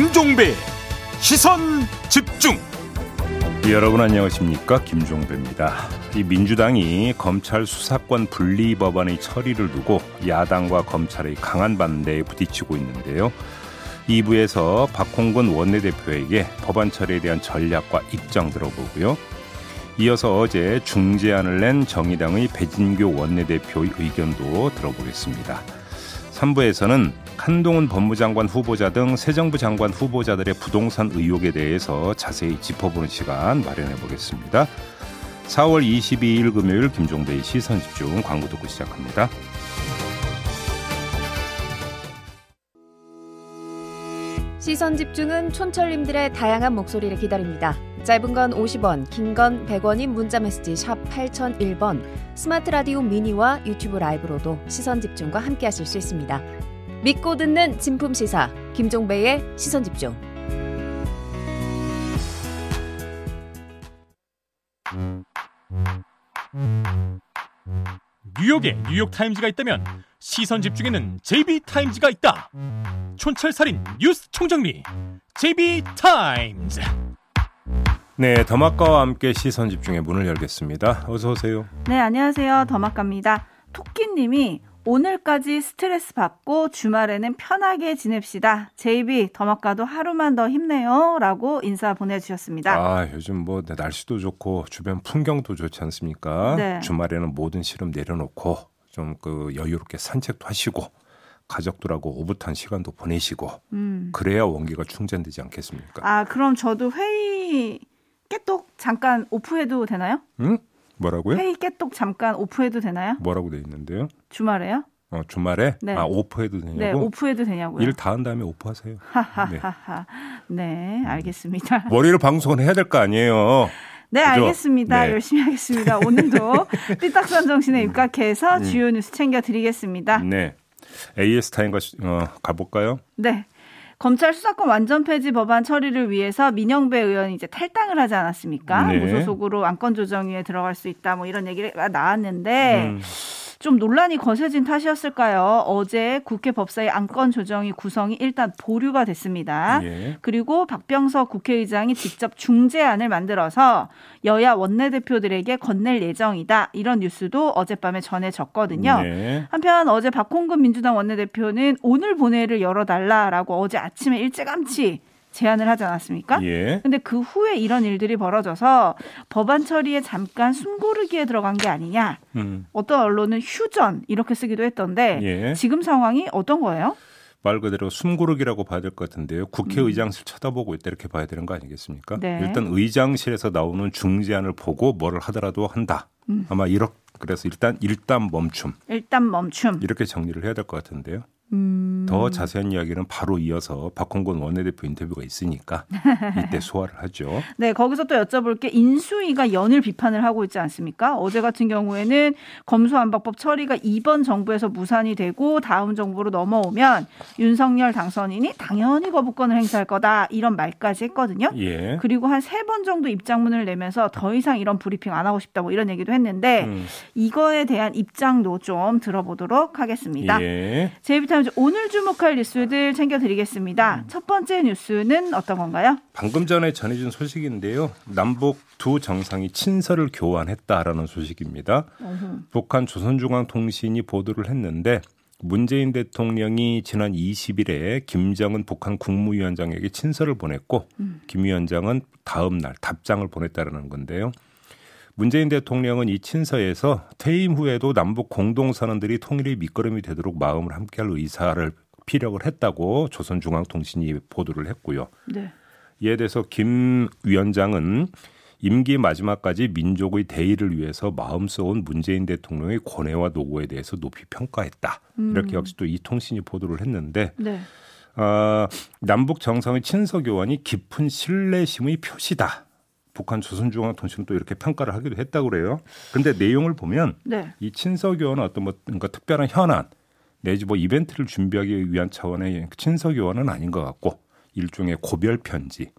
김종배 시선 집중 여러분 안녕하십니까 김종배입니다. 이 민주당이 검찰 수사권 분리 법안의 처리를 두고 야당과 검찰의 강한 반대에 부딪히고 있는데요. 2부에서 박홍근 원내대표에게 법안 처리에 대한 전략과 입장 들어보고요. 이어서 어제 중재안을 낸 정의당의 배진교 원내대표의 의견도 들어보겠습니다. 3부에서는 한동훈 법무장관 후보자 등 새 정부 장관 후보자들의 부동산 의혹에 대해서 자세히 짚어보는 시간 마련해 보겠습니다. 4월 22일 금요일 김종배의 시선 집중 광고 듣고 시작합니다. 시선 집중은 촌철님들의 다양한 목소리를 기다립니다. 짧은 건 50원, 긴 건 100원인 문자 메시지 샵 8001번, 스마트 라디오 미니와 유튜브 라이브로도 시선 집중과 함께 하실 수 있습니다. 믿고 듣는 진품 시사 김종배의 시선 집중. 뉴욕에 뉴욕 타임즈가 있다면 시선 집중에는 JB타임즈가 있다 촌철살인 뉴스 총정리 JB타임즈 네, 더마카와 함께 시선 집중의 문을 열겠습니다. 어서 오세요. 네, 안녕하세요. 더마카입니다. 토끼님이 오늘까지 스트레스 받고 주말에는 편하게 지냅시다. JB 더마카도 하루만 더 힘내요. 라고 인사 보내주셨습니다. 아, 요즘 뭐 날씨도 좋고 주변 풍경도 좋지 않습니까? 네. 주말에는 모든 시름 내려놓고 좀 그 여유롭게 산책도 하시고 가족들하고 오붓한 시간도 보내시고 음. 그래야 원기가 충전되지 않겠습니까? 아, 그럼 저도 회의 깨똑 잠깐 오프해도 되나요? 응? 뭐라고요? 회의 깨똑 잠깐 오프해도 되나요? 뭐라고 돼 있는데요? 주말에요? 어, 주말에 네. 아 오프해도 되냐고? 네, 오프해도 되냐고요? 일 다 한 다음에 오프하세요. 하하하하. 네, 알겠습니다. 월요일 방송은 해야 될 거 아니에요. 네, 그죠? 알겠습니다. 네. 열심히 하겠습니다. 오늘도 삐딱선 정신에 입각해서 음. 주요 뉴스 챙겨드리겠습니다. 네. AS 타임과 어, 가볼까요? 네. 검찰 수사권 완전 폐지 법안 처리를 위해서 민영배 의원이 이제 탈당을 하지 않았습니까? 네. 무소속으로 안건 조정위에 들어갈 수 있다 뭐 이런 얘기가 나왔는데 음, 좀 논란이 거세진 탓이었을까요? 어제 국회 법사위 안건 조정위 구성이 일단 보류가 됐습니다. 예. 그리고 박병석 국회의장이 직접 중재안을 만들어서 여야 원내대표들에게 건넬 예정이다. 이런 뉴스도 어젯밤에 전해졌거든요. 네. 한편 어제 박홍근 민주당 원내대표는 오늘 본회의를 열어달라라고 어제 아침에 일찌감치 제안을 하지 않았습니까? 예. 근데 그 후에 이런 일들이 벌어져서 법안 처리에 잠깐 숨고르기에 들어간 게 아니냐. 음, 어떤 언론은 휴전 이렇게 쓰기도 했던데 예. 지금 상황이 어떤 거예요? 말 그대로 숨고르기라고 봐야 될 것 같은데요. 국회의장실 쳐다보고 있다 이렇게 봐야 되는 거 아니겠습니까? 네. 일단 의장실에서 나오는 중재안을 보고 뭐를 하더라도 한다. 음. 아마 이렇게 그래서 일단 일단 멈춤 일단 멈춤. 이렇게 정리를 해야 될 것 같은데요. 음. 더 자세한 이야기는 바로 이어서 박홍근 원내대표 인터뷰가 있으니까 이때 소화를 하죠. 네, 거기서 또 여쭤볼 게 인수위가 연일 비판을 하고 있지 않습니까? 어제 같은 경우에는 검수안박법 처리가 이번 정부에서 무산이 되고 다음 정부로 넘어오면 윤석열 당선인이 당연히 거부권을 행사할 거다 이런 말까지 했거든요. 예. 그리고 한 세 번 정도 입장문을 내면서 더 이상 이런 브리핑 안 하고 싶다 뭐 이런 얘기도 했는데 음, 이거에 대한 입장도 좀 들어보도록 하겠습니다. 예. 제이비타임즈 오늘 주 목할 뉴스들 챙겨드리겠습니다. 첫 번째 뉴스는 어떤 건가요? 방금 전에 전해진 소식인데요. 남북 두 정상이 친서를 교환했다라는 소식입니다. 북한 조선중앙통신이 보도를 했는데 문재인 대통령이 지난 20일에 김정은 북한 국무위원장에게 친서를 보냈고 김 위원장은 다음 날 답장을 보냈다라는 건데요. 문재인 대통령은 이 친서에서 퇴임 후에도 남북 공동 선언들이 통일의 밑거름이 되도록 마음을 함께할 의사를 피력을 했다고 조선중앙통신이 보도를 했고요. 네. 이에 대해서 김 위원장은 임기 마지막까지 민족의 대의를 위해서 마음 써온 문재인 대통령의 권해와 노고에 대해서 높이 평가했다. 이렇게 역시 또 이 통신이 보도를 했는데 네. 어, 남북 정상의 친서 교환이 깊은 신뢰심의 표시다. 북한 조선중앙통신은 또 이렇게 평가를 하기도 했다고 그래요. 근데 내용을 보면 네. 이 친서 교환은 어떤 뭐 뭔가 특별한 현안 내지 뭐 이벤트를 준비하기 위한 차원의 친서 교환은 아닌 것 같고 일종의 고별 편지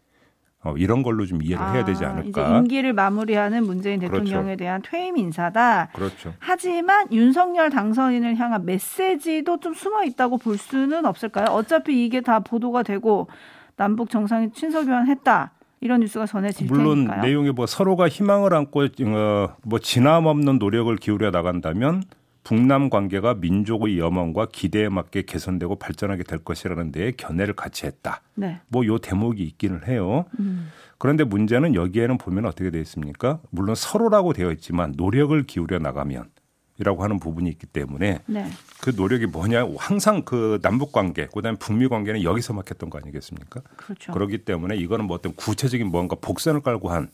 어, 이런 걸로 좀 이해를 해야 되지 아, 않을까. 임기를 마무리하는 문재인 그렇죠. 대통령에 대한 퇴임 인사다. 그렇죠. 하지만 윤석열 당선인을 향한 메시지도 좀 숨어 있다고 볼 수는 없을까요? 어차피 이게 다 보도가 되고 남북 정상이 친서 교환했다. 이런 뉴스가 전해질 물론 테니까요. 내용이 뭐 서로가 희망을 안고 어, 뭐 진함 없는 노력을 기울여 나간다면 북남 관계가 민족의 염원과 기대에 맞게 개선되고 발전하게 될 것이라는 데에 견해를 같이 했다. 네. 뭐요 대목이 있기는 해요. 음. 그런데 문제는 여기에는 보면 어떻게 되어 있습니까? 물론 서로라고 되어 있지만 노력을 기울여 나가면 이라고 하는 부분이 있기 때문에 네. 그 노력이 뭐냐 항상 그 남북 관계 그다음에 북미 관계는 여기서 막혔던 거 아니겠습니까? 그렇죠. 그렇기 때문에 이거는 뭐 어떤 구체적인 뭔가 복선을 깔고 한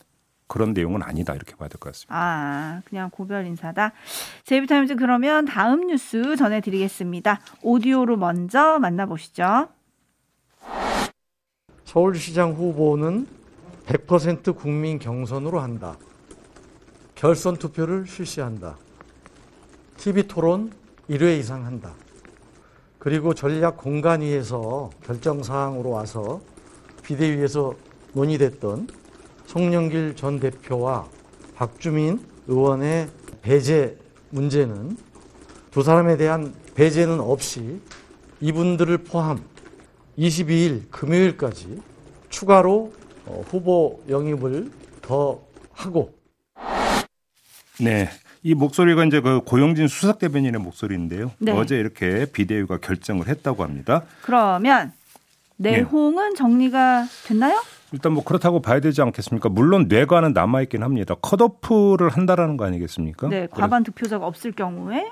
그런 내용은 아니다 이렇게 봐야 될 것 같습니다. 아, 그냥 고별 인사다. 제이비타임즈 그러면 다음 뉴스 전해드리겠습니다. 오디오로 먼저 만나보시죠. 서울시장 후보는 100% 국민 경선으로 한다. 결선 투표를 실시한다. TV 토론 1회 이상 한다. 그리고 전략 공간위에서 결정 사항으로 와서 비대위에서 논의됐던 송영길 전 대표와 박주민 의원의 배제 문제는 두 사람에 대한 배제는 없이 이분들을 포함 22일 금요일까지 추가로 어, 후보 영입을 더 하고 네. 이 목소리가 이제 그 고영진 수석 대변인의 목소리인데요. 네. 어제 이렇게 비대위가 결정을 했다고 합니다. 그러면 내홍은 정리가 됐나요? 일단 뭐 그렇다고 봐야 되지 않겠습니까? 물론 뇌관은 남아 있긴 합니다. 컷오프를 한다라는 거 아니겠습니까? 네, 과반 득표자가 없을 경우에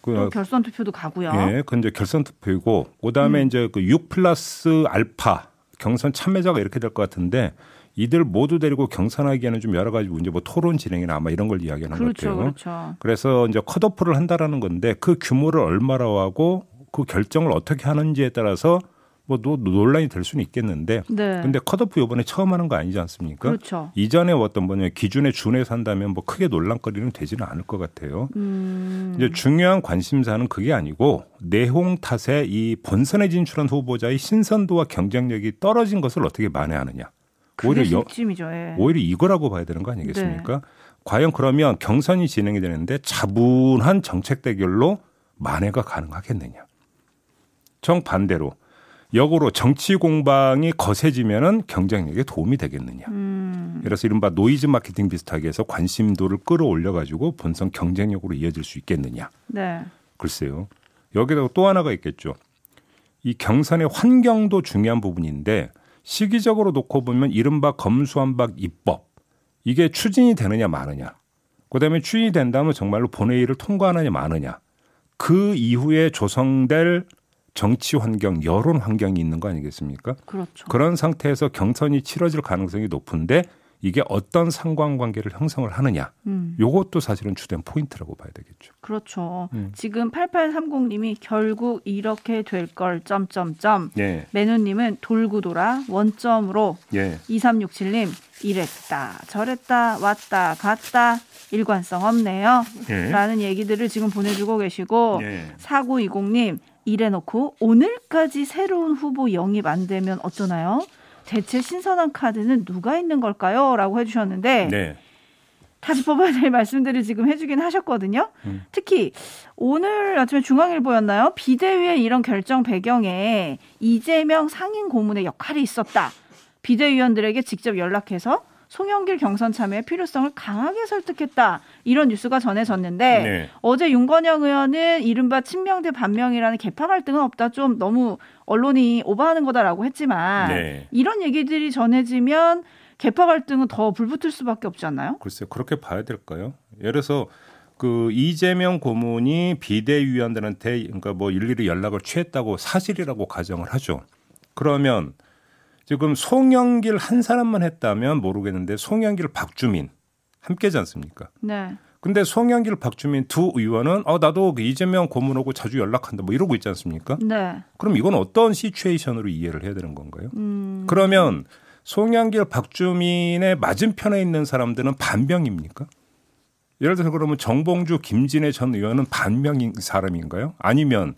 그, 또 결선 투표도 가고요. 예, 근데 결선 투표이고 그다음에 음. 이제 그6 플러스 알파 경선 참여자가 이렇게 될 것 같은데 이들 모두 데리고 경선하기에는 좀 여러 가지 문제 뭐 토론 진행이나 아마 이런 걸 이야기하는 것 그렇죠, 같아요. 그렇죠. 그래서 이제 컷오프를 한다라는 건데 그 규모를 얼마로 하고 그 결정을 어떻게 하는지에 따라서 뭐 노- 논란이 될 수는 있겠는데 네, 근데 컷오프 이번에 처음 하는 거 아니지 않습니까? 그렇죠. 이전에 어떤 뭐냐 기준에 준해서 한다면 뭐 크게 논란거리는 되지는 않을 것 같아요. 음, 이제 중요한 관심사는 그게 아니고 내홍 탓에 이 본선에 진출한 후보자의 신선도와 경쟁력이 떨어진 것을 어떻게 만회하느냐. 오히려 여-. 예. 오히려 이거라고 봐야 되는 거 아니겠습니까? 네. 과연 그러면 경선이 진행이 되는데 차분한 정책 대결로 만회가 가능하겠느냐? 정반대로 역으로 정치 공방이 거세지면은 경쟁력에 도움이 되겠느냐? 음, 그래서 이른바 노이즈 마케팅 비슷하게 해서 관심도를 끌어올려 가지고 본선 경쟁력으로 이어질 수 있겠느냐? 네, 글쎄요. 여기다가 또 하나가 있겠죠. 이 경선의 환경도 중요한 부분인데 시기적으로 놓고 보면 이른바 검수한박 입법 이게 추진이 되느냐 마느냐. 그다음에 추진이 된다면 정말로 본회의를 통과하느냐 마느냐. 그 이후에 조성될 정치 환경, 여론 환경이 있는 거 아니겠습니까? 그렇죠. 그런 상태에서 경선이 치러질 가능성이 높은데 이게 어떤 상관관계를 형성을 하느냐. 음, 요것도 사실은 주된 포인트라고 봐야 되겠죠. 그렇죠. 음. 지금 8830님이 결국 이렇게 될 걸 점점점. 예. 매누님은 돌고 돌아 원점으로 예. 2367님 이랬다 저랬다 왔다 갔다 일관성 없네요. 예. 라는 얘기들을 지금 보내주고 계시고 예. 4920님 이래놓고 오늘까지 새로운 후보 영입 안 되면 어쩌나요? 대체 신선한 카드는 누가 있는 걸까요? 라고 해주셨는데 네. 다시 뽑아야 될 말씀들을 지금 해주긴 하셨거든요. 음. 특히 오늘 아침에 중앙일보였나요? 비대위의 이런 결정 배경에 이재명 상임 고문의 역할이 있었다. 비대위원들에게 직접 연락해서 송영길 경선 참여의 필요성을 강하게 설득했다. 이런 뉴스가 전해졌는데 네. 어제 윤건영 의원은 이른바 친명대 반명이라는 개파 갈등은 없다. 좀 너무 언론이 오버하는 거다라고 했지만 네. 이런 얘기들이 전해지면 개파 갈등은 더 불붙을 수밖에 없지 않나요? 글쎄요. 그렇게 봐야 될까요? 예를 들어서 그 이재명 고문이 비대위원들한테 그러니까 뭐 일일이 연락을 취했다고 사실이라고 가정을 하죠. 그러면 지금 송영길 한 사람만 했다면 모르겠는데 송영길 박주민 함께지 않습니까? 네. 근데 송영길 박주민 두 의원은 어 나도 그 이재명 고문하고 자주 연락한다 뭐 이러고 있지 않습니까? 네. 그럼 이건 어떤 시츄에이션으로 이해를 해야 되는 건가요? 음, 그러면 송영길 박주민의 맞은편에 있는 사람들은 반명입니까? 예를 들어서 그러면 정봉주 김진애 전 의원은 반명인 사람인가요? 아니면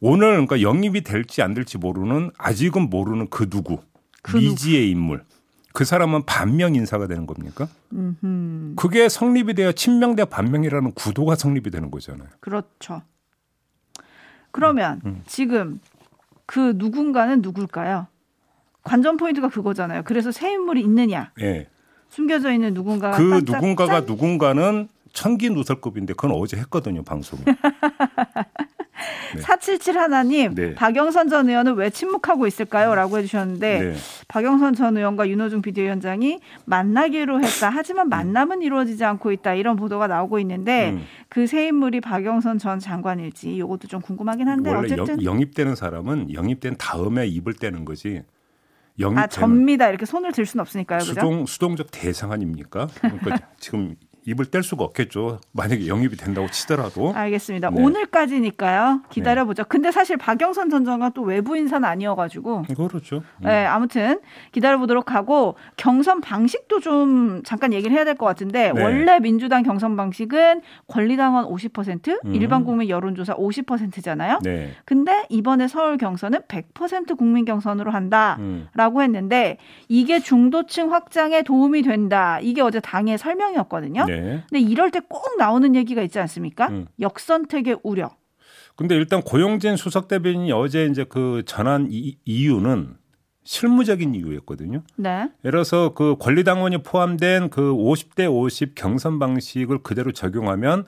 오늘 그러니까 영입이 될지 안 될지 모르는 아직은 모르는 그 누구 그. 미지의 인물 그 사람은 반명 인사가 되는 겁니까? 음흠. 그게 성립이 돼야 친명 대 반명이라는 구도가 성립이 되는 거잖아요. 그렇죠. 그러면 음. 지금 그 누군가는 누굴까요? 관전 포인트가 그거잖아요. 그래서 새 인물이 있느냐, 예. 숨겨져 있는 누군가가 그 깜짝 누군가가 짠! 누군가는 천기 누설급인데 그건 어제 했거든요 방송. 네. 477 하나님, 네. 박영선 전 의원은 왜 침묵하고 있을까요? 라고 해주셨는데, 네. 박영선 전 의원과 윤호중 비대위원장이 만나기로 했다. 하지만 만남은 이루어지지 않고 있다. 이런 보도가 나오고 있는데, 음. 그새 인물이 박영선 전 장관일지, 이것도 좀 궁금하긴 한데, 어쨌든. 영, 입되는 사람은 영입된 다음에 입을 떼는 거지. 영입 아, 접니다. 이렇게 손을 들 수는 없으니까요. 그죠? 수동 수동적 대상 아닙니까? 그러니까 지금 입을 뗄 수가 없겠죠. 만약에 영입이 된다고 치더라도. 알겠습니다. 네. 오늘까지니까요. 기다려보죠. 근데 사실 박영선 전 장관 또 외부 인사는 아니어가지고. 그렇죠. 네, 아무튼 기다려보도록 하고 경선 방식도 좀 잠깐 얘기를 해야 될 것 같은데 네. 원래 민주당 경선 방식은 권리당원 50%, 음. 일반 국민 여론조사 50%잖아요. 네. 근데 이번에 서울 경선은 100% 국민 경선으로 한다. 음. 라고 했는데 이게 중도층 확장에 도움이 된다. 이게 어제 당의 설명이었거든요. 네. 근데 이럴 때 꼭 나오는 얘기가 있지 않습니까? 음. 역선택의 우려. 근데 일단 고용진 수석 대변인이 어제 이제 그 전한 이, 이유는 실무적인 이유였거든요. 네. 예를 들어서 그 권리당원이 포함된 그 50대 50 경선 방식을 그대로 적용하면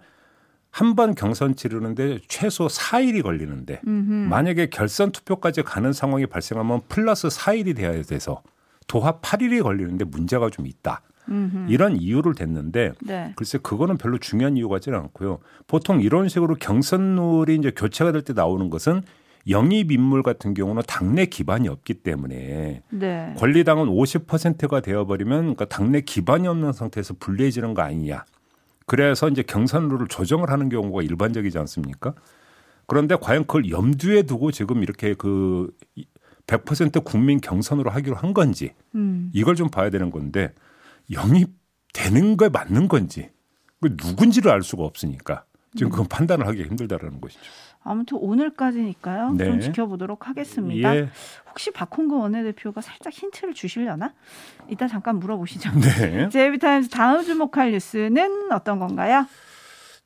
한 번 경선 치르는데 최소 4일이 걸리는데 음흠. 만약에 결선 투표까지 가는 상황이 발생하면 플러스 4일이 돼야 돼서 도합 8일이 걸리는데 문제가 좀 있다. 음흠. 이런 이유를 댔는데 네. 글쎄 그거는 별로 중요한 이유 같지는 않고요. 보통 이런 식으로 경선룰이 이제 교체가 될 때 나오는 것은 영입 인물 같은 경우는 당내 기반이 없기 때문에 네. 권리당은 50%가 되어버리면 그러니까 당내 기반이 없는 상태에서 불리해지는 거 아니냐. 그래서 이제 경선룰을 조정을 하는 경우가 일반적이지 않습니까? 그런데 과연 그걸 염두에 두고 지금 이렇게 그 100% 국민 경선으로 하기로 한 건지 음. 이걸 좀 봐야 되는 건데 영입되는 거에 맞는 건지 그 누군지를 알 수가 없으니까 지금 그건 판단을 하기 힘들다라는 것이죠. 아무튼 오늘까지니까요. 네. 좀 지켜보도록 하겠습니다. 예. 혹시 박홍근 원내대표가 살짝 힌트를 주시려나? 이따 잠깐 물어보시죠. 네. 제이비타임즈 다음 주목할 뉴스는 어떤 건가요?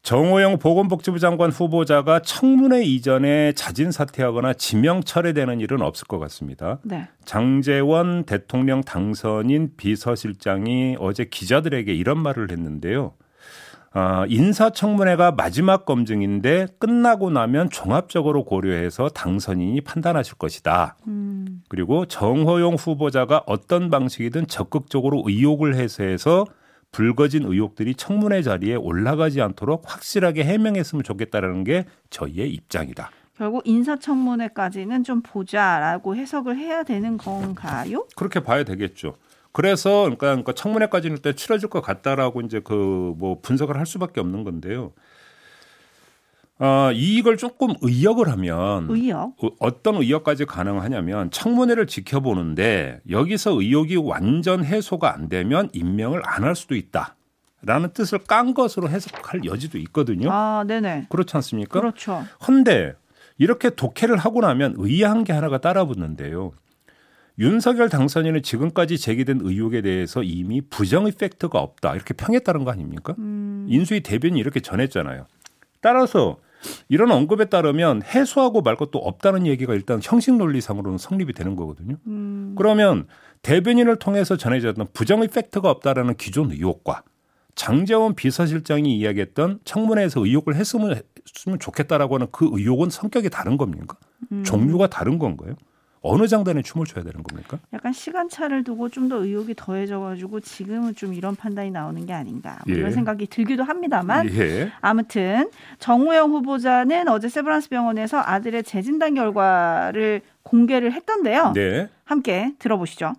정호영 보건복지부 장관 후보자가 청문회 이전에 자진 사퇴하거나 지명 철회되는 일은 없을 것 같습니다. 네. 장재원 대통령 당선인 비서실장이 어제 기자들에게 이런 말을 했는데요. 아, 인사청문회가 마지막 검증인데 끝나고 나면 종합적으로 고려해서 당선인이 판단하실 것이다. 음. 그리고 정호용 후보자가 어떤 방식이든 적극적으로 의혹을 해소해서 불거진 의혹들이 청문회 자리에 올라가지 않도록 확실하게 해명했으면 좋겠다라는 게 저희의 입장이다. 결국 인사청문회까지는 좀 보자라고 해석을 해야 되는 건가요? 그렇게 봐야 되겠죠. 그래서 그러니까, 그러니까 청문회까지는 일단 치러질 것 같다라고 이제 그 뭐 분석을 할 수밖에 없는 건데요. 아, 이걸 조금 의역을 하면 의역. 어, 어떤 의혹까지 가능하냐면 청문회를 지켜보는데 여기서 의혹이 완전 해소가 안 되면 임명을 안 할 수도 있다. 라는 뜻을 깐 것으로 해석할 여지도 있거든요. 아, 네네. 그렇지 않습니까? 그렇죠. 헌데 이렇게 독해를 하고 나면 의아한 게 하나가 따라붙는데요. 윤석열 당선인은 지금까지 제기된 의혹에 대해서 이미 부정 이펙트가 없다 이렇게 평했다는 거 아닙니까? 음, 인수위 대변인이 이렇게 전했잖아요. 따라서 이런 언급에 따르면 해소하고 말 것도 없다는 얘기가 일단 형식 논리상으로는 성립이 되는 거거든요. 음, 그러면 대변인을 통해서 전해졌던 부정 이펙트가 없다라는 기존 의혹과 장재원 비서실장이 이야기했던 청문회에서 의혹을 했으면, 했으면 좋겠다라고 하는 그 의혹은 성격이 다른 겁니까? 음. 종류가 다른 건가요? 어느 장단에 춤을 춰야 되는 겁니까? 약간 시간차를 두고 좀 더 의혹이 더해져가지고 지금은 좀 이런 판단이 나오는 게 아닌가 뭐 예. 이런 생각이 들기도 합니다만 예. 아무튼 정우영 후보자는 어제 세브란스 병원에서 아들의 재진단 결과를 공개를 했던데요. 네. 함께 들어보시죠.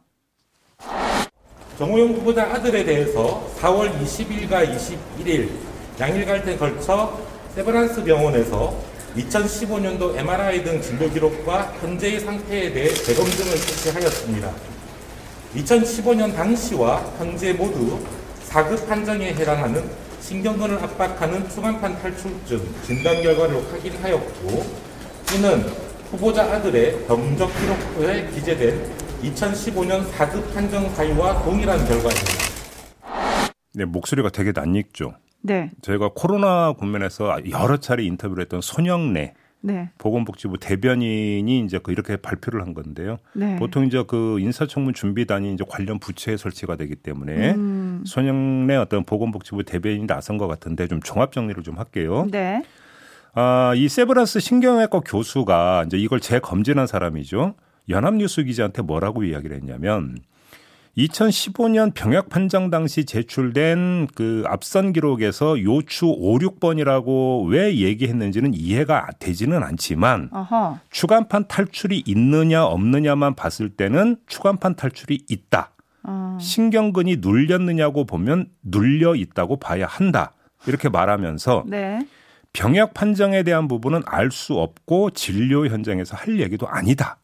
정우영 후보자 아들에 대해서 4월 20일과 21일 양일간에 걸쳐 세브란스 병원에서 2015년도 MRI 등 진료 기록과 현재의 상태에 대해 재검증을 실시하였습니다. 2015년 당시와 현재 모두 4급 판정에 해당하는 신경근을 압박하는 추간판 탈출증 진단 결과를 확인하였고 이는 후보자 아들의 병적 기록부에 기재된 2015년 4급 판정 사유와 동일한 결과입니다. 네, 목소리가 되게 낯익죠. 네. 저희가 코로나 국면에서 여러 차례 인터뷰를 했던 손영래 네. 보건복지부 대변인이 이제 그 이렇게 발표를 한 건데요. 네. 보통 이제 그 인사청문 준비단이 이제 관련 부처에 설치가 되기 때문에 음. 손영래 어떤 보건복지부 대변인이 나선 것 같은데 좀 종합 정리를 좀 할게요. 네. 아, 이 세브란스 신경외과 교수가 이제 이걸 재검진한 사람이죠. 연합뉴스 기자한테 뭐라고 이야기를 했냐면 2015년 병역 판정 당시 제출된 그 앞선 기록에서 요추 5, 6번이라고 왜 얘기했는지는 이해가 되지는 않지만 어허. 추간판 탈출이 있느냐 없느냐만 봤을 때는 추간판 탈출이 있다. 어. 신경근이 눌렸느냐고 보면 눌려 있다고 봐야 한다. 이렇게 말하면서 네. 병역 판정에 대한 부분은 알 수 없고 진료 현장에서 할 얘기도 아니다.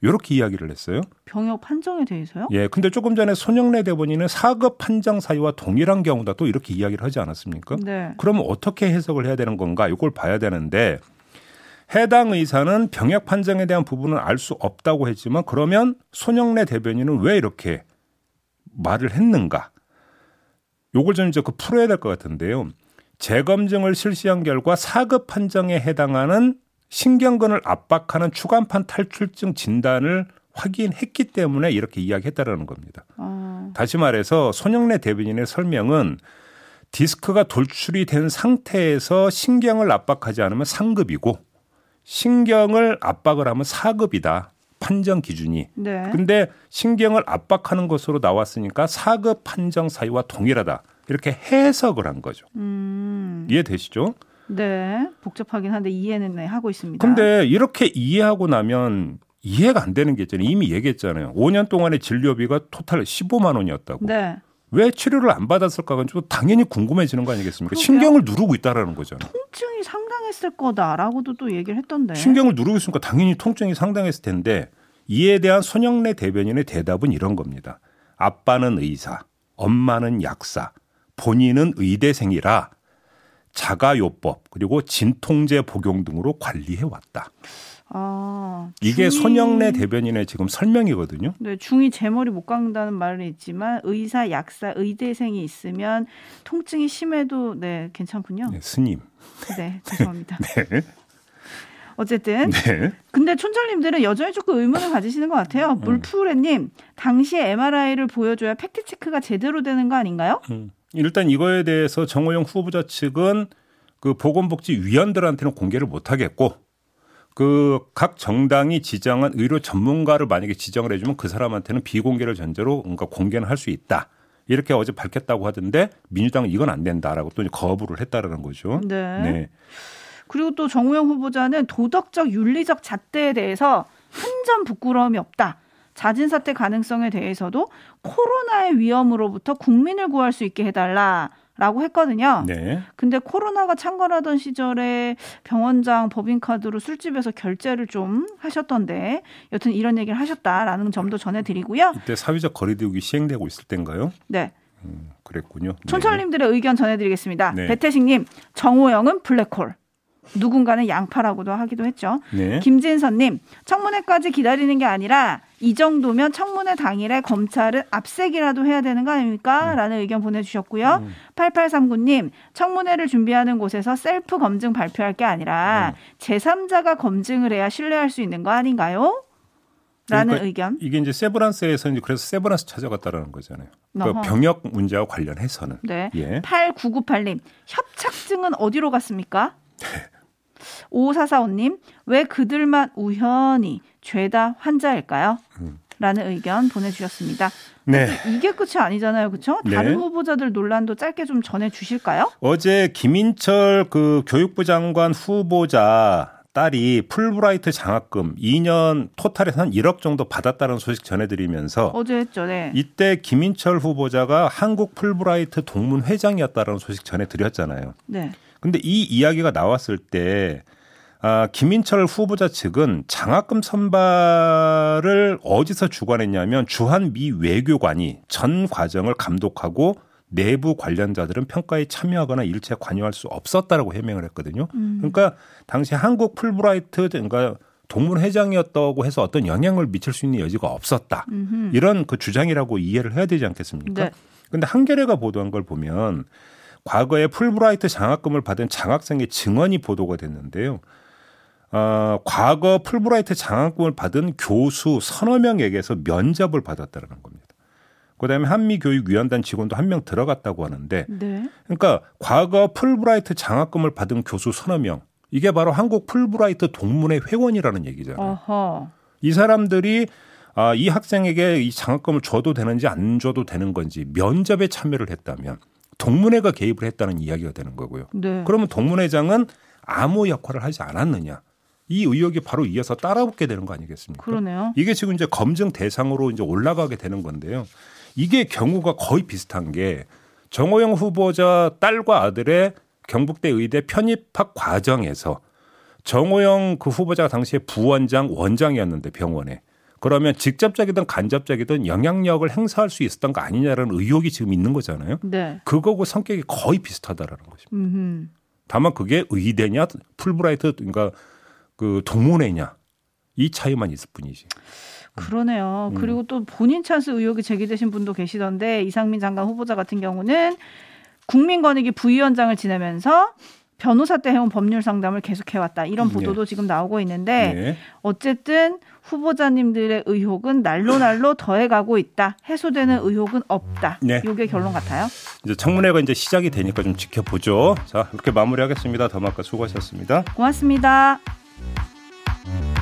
이렇게 이야기를 했어요. 병역 판정에 대해서요? 예. 근데 조금 전에 손영래 대본인은 사급 판정 사유와 동일한 경우다 또 이렇게 이야기를 하지 않았습니까? 네. 그러면 어떻게 해석을 해야 되는 건가? 이걸 봐야 되는데 해당 의사는 병역 판정에 대한 부분은 알 수 없다고 했지만 그러면 손영래 대변인은 왜 이렇게 말을 했는가? 요걸 좀 이제 그 풀어야 될 것 같은데요. 재검증을 실시한 결과 사급 판정에 해당하는 신경근을 압박하는 추간판 탈출증 진단을 확인했기 때문에 이렇게 이야기했다라는 겁니다. 어. 다시 말해서 손영래 대변인의 설명은 디스크가 돌출이 된 상태에서 신경을 압박하지 않으면 상급이고 신경을 압박을 하면 사급이다. 판정 기준이. 네. 근데 신경을 압박하는 것으로 나왔으니까 사급 판정 사유와 동일하다. 이렇게 해석을 한 거죠. 음. 이해되시죠? 네. 복잡하긴 한데 이해는 네, 하고 있습니다. 근데 이렇게 이해하고 나면 이해가 안 되는 게 있잖아요. 이미 얘기했잖아요. 5년 동안의 진료비가 토탈 15만 원이었다고. 네. 왜 치료를 안 받았을까가 좀 당연히 궁금해지는 거 아니겠습니까? 그러게요. 신경을 누르고 있다라는 거잖아요. 통증이 상당했을 거다라고도 또 얘기를 했던데. 신경을 누르고 있으니까 당연히 통증이 상당했을 텐데 이에 대한 손영래 대변인의 대답은 이런 겁니다. 아빠는 의사, 엄마는 약사, 본인은 의대생이라 자가요법 그리고 진통제 복용 등으로 관리해 왔다. 아, 이게 중이- 손영래 대변인의 지금 설명이거든요. 네, 중이 제 머리 못 깎는다는 말은 있지만 의사, 약사, 의대생이 있으면 통증이 심해도 네 괜찮군요. 네, 스님. 네, 죄송합니다. 네. 어쨌든 네. 근데 촌철님들은 여전히 조금 의문을 가지시는 것 같아요. 음. 물푸레님 당시에 MRI를 보여줘야 팩트 체크가 제대로 되는 거 아닌가요? 음. 일단 이거에 대해서 정호영 후보자 측은 그 보건복지위원들한테는 공개를 못 하겠고 그 각 정당이 지정한 의료 전문가를 만약에 지정을 해주면 그 사람한테는 비공개를 전제로 뭔가 공개는 할 수 있다. 이렇게 어제 밝혔다고 하던데 민주당은 이건 안 된다라고 또 거부를 했다라는 거죠. 네. 네. 그리고 또 정우영 후보자는 도덕적 윤리적 잣대에 대해서 한 점 부끄러움이 없다. 자진 사퇴 가능성에 대해서도 코로나의 위험으로부터 국민을 구할 수 있게 해달라 라고 했거든요. 네. 근데 코로나가 창궐하던 시절에 병원장 법인카드로 술집에서 결제를 좀 하셨던데 여튼 이런 얘기를 하셨다라는 점도 전해드리고요. 이때 사회적 거리두기 시행되고 있을 때인가요? 네. 그랬군요. 네. 촌철님들의 의견 전해드리겠습니다. 네. 배태식님, 정호영은 블랙홀. 누군가는 양파라고도 하기도 했죠. 네. 김진선님, 청문회까지 기다리는 게 아니라 이 정도면 청문회 당일에 검찰은 압색이라도 해야 되는 거 아닙니까? 라는 의견 보내주셨고요. 8839님, 청문회를 준비하는 곳에서 셀프 검증 발표할 게 아니라 제3자가 검증을 해야 신뢰할 수 있는 거 아닌가요? 라는 그러니까 의견. 이게 이제 세브란스에서 이제 그래서 세브란스 찾아갔다라는 거잖아요. 그러니까 어허. 병역 문제와 관련해서는. 네. 예. 8998님, 협착증은 어디로 갔습니까? 5445님, 왜 그들만 우연히 죄다 환자일까요? 라는 의견 보내주셨습니다. 네. 이게 끝이 아니잖아요. 그렇죠? 네. 다른 후보자들 논란도 짧게 좀 전해 주실까요? 어제 김인철 그 교육부 장관 후보자 딸이 풀브라이트 장학금 2년 토탈해서 한 1억 정도 받았다는 소식 전해드리면서 어제 했죠. 네. 이때 김인철 후보자가 한국 풀브라이트 동문 회장이었다는 소식 전해드렸잖아요. 네. 근데 이 이야기가 나왔을 때 아, 김인철 후보자 측은 장학금 선발을 어디서 주관했냐면 주한 미 외교관이 전 과정을 감독하고 내부 관련자들은 평가에 참여하거나 일체 관여할 수 없었다라고 해명을 했거든요. 그러니까 당시 한국 풀브라이트 그러니까 동문 회장이었다고 해서 어떤 영향을 미칠 수 있는 여지가 없었다. 음흠. 이런 그 주장이라고 이해를 해야 되지 않겠습니까? 네. 근데 한겨레가 보도한 걸 보면 과거에 풀브라이트 장학금을 받은 장학생의 증언이 보도가 됐는데요. 어, 과거 풀브라이트 장학금을 받은 교수 서너 명에게서 면접을 받았다는 겁니다. 그다음에 한미교육위원단 직원도 한 명 들어갔다고 하는데 네. 그러니까 과거 풀브라이트 장학금을 받은 교수 서너 명 이게 바로 한국 풀브라이트 동문회 회원이라는 얘기잖아요. 어허. 이 사람들이 아, 이 학생에게 이 장학금을 줘도 되는지 안 줘도 되는 건지 면접에 참여를 했다면 동문회가 개입을 했다는 이야기가 되는 거고요. 네. 그러면 동문회장은 아무 역할을 하지 않았느냐. 이 의혹이 바로 이어서 따라붙게 되는 거 아니겠습니까? 그러네요. 이게 지금 이제 검증 대상으로 이제 올라가게 되는 건데요. 이게 경우가 거의 비슷한 게 정호영 후보자 딸과 아들의 경북대 의대 편입학 과정에서 정호영 그 후보자가 당시에 부원장 원장이었는데 병원에 그러면 직접적이든 간접적이든 영향력을 행사할 수 있었던 거 아니냐라는 의혹이 지금 있는 거잖아요. 네. 그거고 성격이 거의 비슷하다라는 것입니다. 음. 다만 그게 의대냐 풀브라이트 그러니까 그 동문회냐 이 차이만 있을 뿐이지. 그러네요. 음. 그리고 또 본인 찬스 의혹이 제기되신 분도 계시던데 이상민 장관 후보자 같은 경우는 국민권익위 부위원장을 지내면서 변호사 때 해온 법률 상담을 계속해왔다 이런 네. 보도도 지금 나오고 있는데 네. 어쨌든 후보자님들의 의혹은 날로 날로 더해가고 있다. 해소되는 의혹은 없다. 네. 이게 결론 같아요. 이제 청문회가 이제 시작이 되니까 좀 지켜보죠. 자 이렇게 마무리하겠습니다. 더마카 수고하셨습니다. 고맙습니다. Música